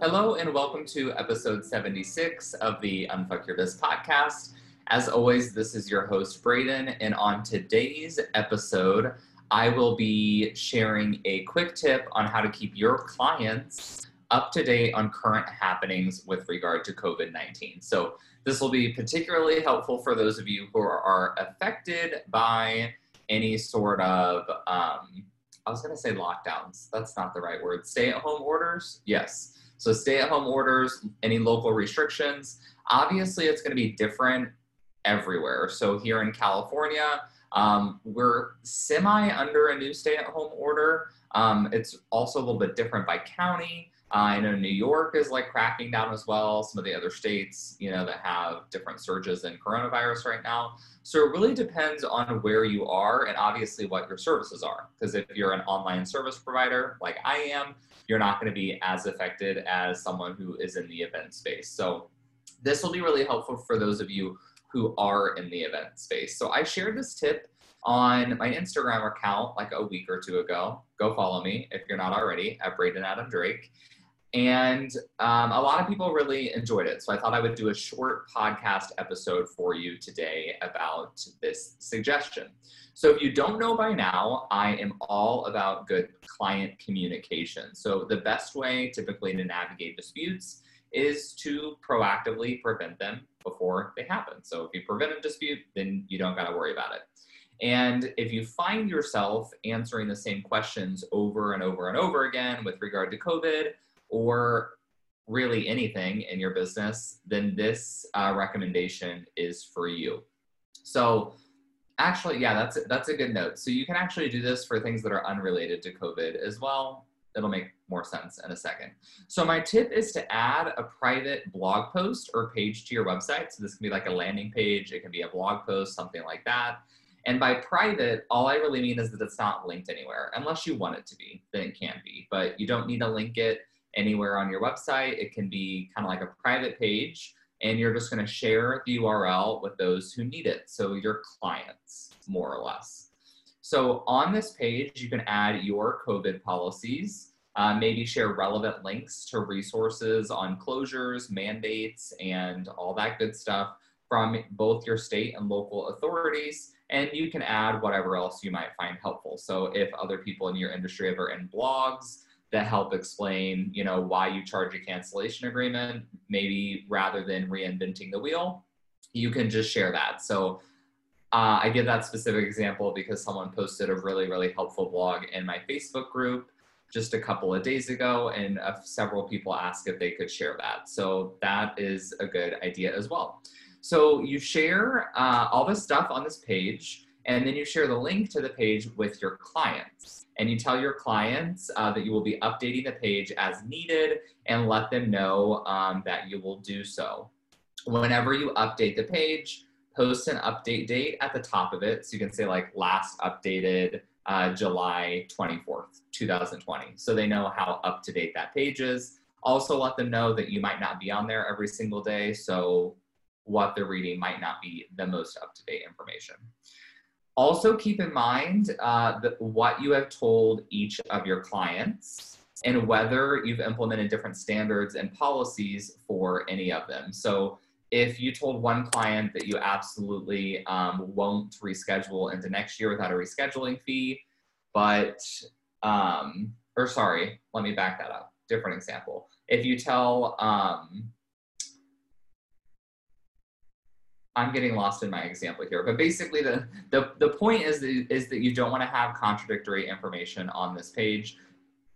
Hello, and welcome to episode 76 of the Unfuck Your Biz podcast. As always, this is your host, Braden, and on today's episode, I will be sharing a quick tip on how to keep your clients up to date on current happenings with regard to COVID 19. So, this will be particularly helpful for those of you who are affected by any sort of, um, I was going to say lockdowns. That's not the right word. Stay at home orders? Yes. So, stay at home orders, any local restrictions. Obviously, it's going to be different everywhere. So, here in California, um, we're semi under a new stay at home order. Um, it's also a little bit different by county. Uh, I know New York is like cracking down as well. Some of the other states, you know, that have different surges in coronavirus right now. So it really depends on where you are and obviously what your services are. Because if you're an online service provider like I am, you're not going to be as affected as someone who is in the event space. So this will be really helpful for those of you who are in the event space. So I shared this tip on my Instagram account like a week or two ago. Go follow me if you're not already at Braden Adam Drake. And um, a lot of people really enjoyed it. So I thought I would do a short podcast episode for you today about this suggestion. So if you don't know by now, I am all about good client communication. So the best way typically to navigate disputes is to proactively prevent them before they happen. So if you prevent a dispute, then you don't got to worry about it. And if you find yourself answering the same questions over and over and over again with regard to COVID or really anything in your business, then this uh, recommendation is for you. So actually, yeah, that's that's a good note. So you can actually do this for things that are unrelated to COVID as well it'll make more sense in a second. So my tip is to add a private blog post or page to your website. So this can be like a landing page, it can be a blog post, something like that. And by private, all I really mean is that it's not linked anywhere, unless you want it to be, then it can be. But you don't need to link it anywhere on your website. It can be kind of like a private page, and you're just going to share the URL with those who need it. So your clients, more or less. So on this page, you can add your COVID policies, uh, maybe share relevant links to resources on closures, mandates, and all that good stuff from both your state and local authorities. And you can add whatever else you might find helpful. So if other people in your industry have written blogs that help explain, you know, why you charge a cancellation agreement, maybe rather than reinventing the wheel, you can just share that. So uh, I give that specific example because someone posted a really, really helpful blog in my Facebook group just a couple of days ago, and uh, several people asked if they could share that. So that is a good idea as well. So you share uh, all the stuff on this page, and then you share the link to the page with your clients. And you tell your clients uh, that you will be updating the page as needed and let them know um, that you will do so. Whenever you update the page, post an update date at the top of it. So you can say like last updated uh, July 24th, 2020. So they know how up to date that page is. Also let them know that you might not be on there every single day. So what they're reading might not be the most up to date information. Also keep in mind uh, what you have told each of your clients and whether you've implemented different standards and policies for any of them. So if you told one client that you absolutely um, won't reschedule into next year without a rescheduling fee, but, um, or sorry, let me back that up. Different example. If you tell, um, I'm getting lost in my example here, but basically the, the, the point is, is that you don't want to have contradictory information on this page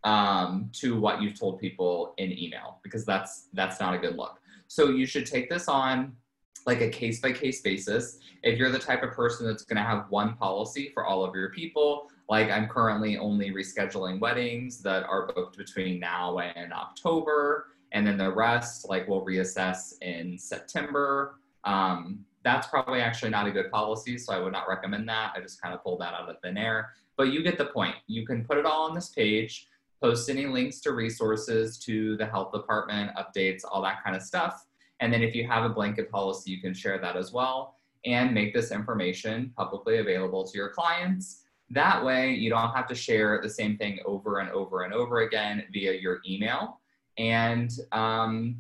um, to what you've told people in email because that's that's not a good look. So you should take this on like a case by case basis. If you're the type of person that's going to have one policy for all of your people, like I'm currently only rescheduling weddings that are booked between now and October, and then the rest, like we'll reassess in September. Um, that's probably actually not a good policy, so I would not recommend that. I just kind of pulled that out of thin air. But you get the point. You can put it all on this page post any links to resources to the health department, updates, all that kind of stuff. And then if you have a blanket policy, you can share that as well and make this information publicly available to your clients. That way, you don't have to share the same thing over and over and over again via your email. And um,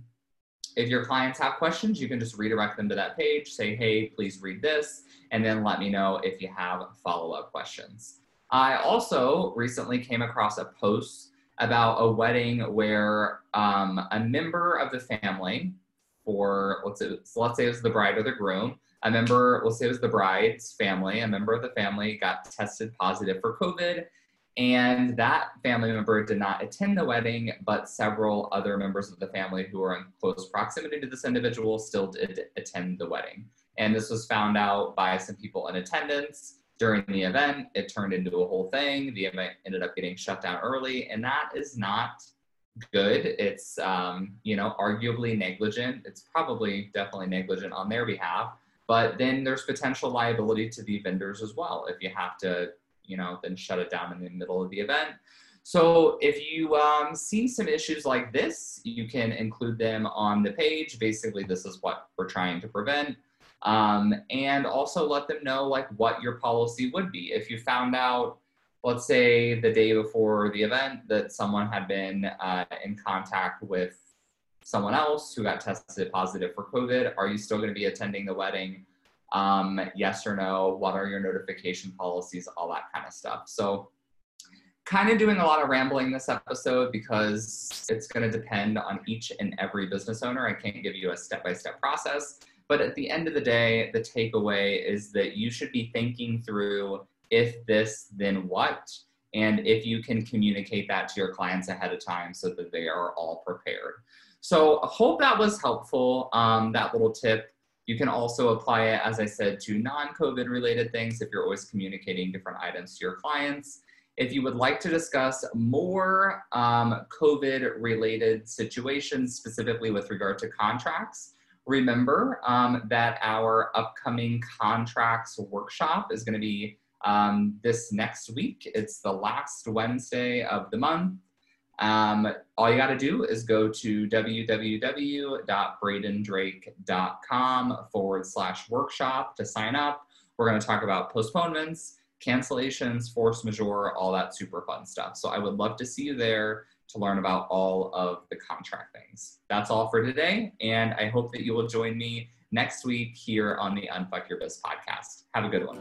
if your clients have questions, you can just redirect them to that page, say, hey, please read this, and then let me know if you have follow up questions. I also recently came across a post about a wedding where um, a member of the family, for let's say, so let's say it was the bride or the groom, a member, let's say it was the bride's family, a member of the family got tested positive for COVID, and that family member did not attend the wedding, but several other members of the family who were in close proximity to this individual still did attend the wedding. And this was found out by some people in attendance during the event. It turned into a whole thing. The event ended up getting shut down early, and that is not good. It's, um, you know, arguably negligent. It's probably definitely negligent on their behalf. But then there's potential liability to the vendors as well if you have to, you know, then shut it down in the middle of the event. So if you um, see some issues like this, you can include them on the page. Basically, this is what we're trying to prevent um, and also let them know like what your policy would be if you found out let's say the day before the event that someone had been uh, in contact with someone else who got tested positive for covid are you still going to be attending the wedding um, yes or no what are your notification policies all that kind of stuff so kind of doing a lot of rambling this episode because it's going to depend on each and every business owner i can't give you a step-by-step process but at the end of the day, the takeaway is that you should be thinking through if this, then what? And if you can communicate that to your clients ahead of time so that they are all prepared. So I hope that was helpful, um, that little tip. You can also apply it, as I said, to non COVID related things if you're always communicating different items to your clients. If you would like to discuss more um, COVID related situations, specifically with regard to contracts, remember um, that our upcoming contracts workshop is going to be um, this next week. It's the last Wednesday of the month. Um, all you got to do is go to www.bradendrake.com forward slash workshop to sign up. We're going to talk about postponements, cancellations, force majeure, all that super fun stuff. So I would love to see you there to learn about all of the contract things. That's all for today, and I hope that you will join me next week here on the Unfuck Your Biz podcast. Have a good one.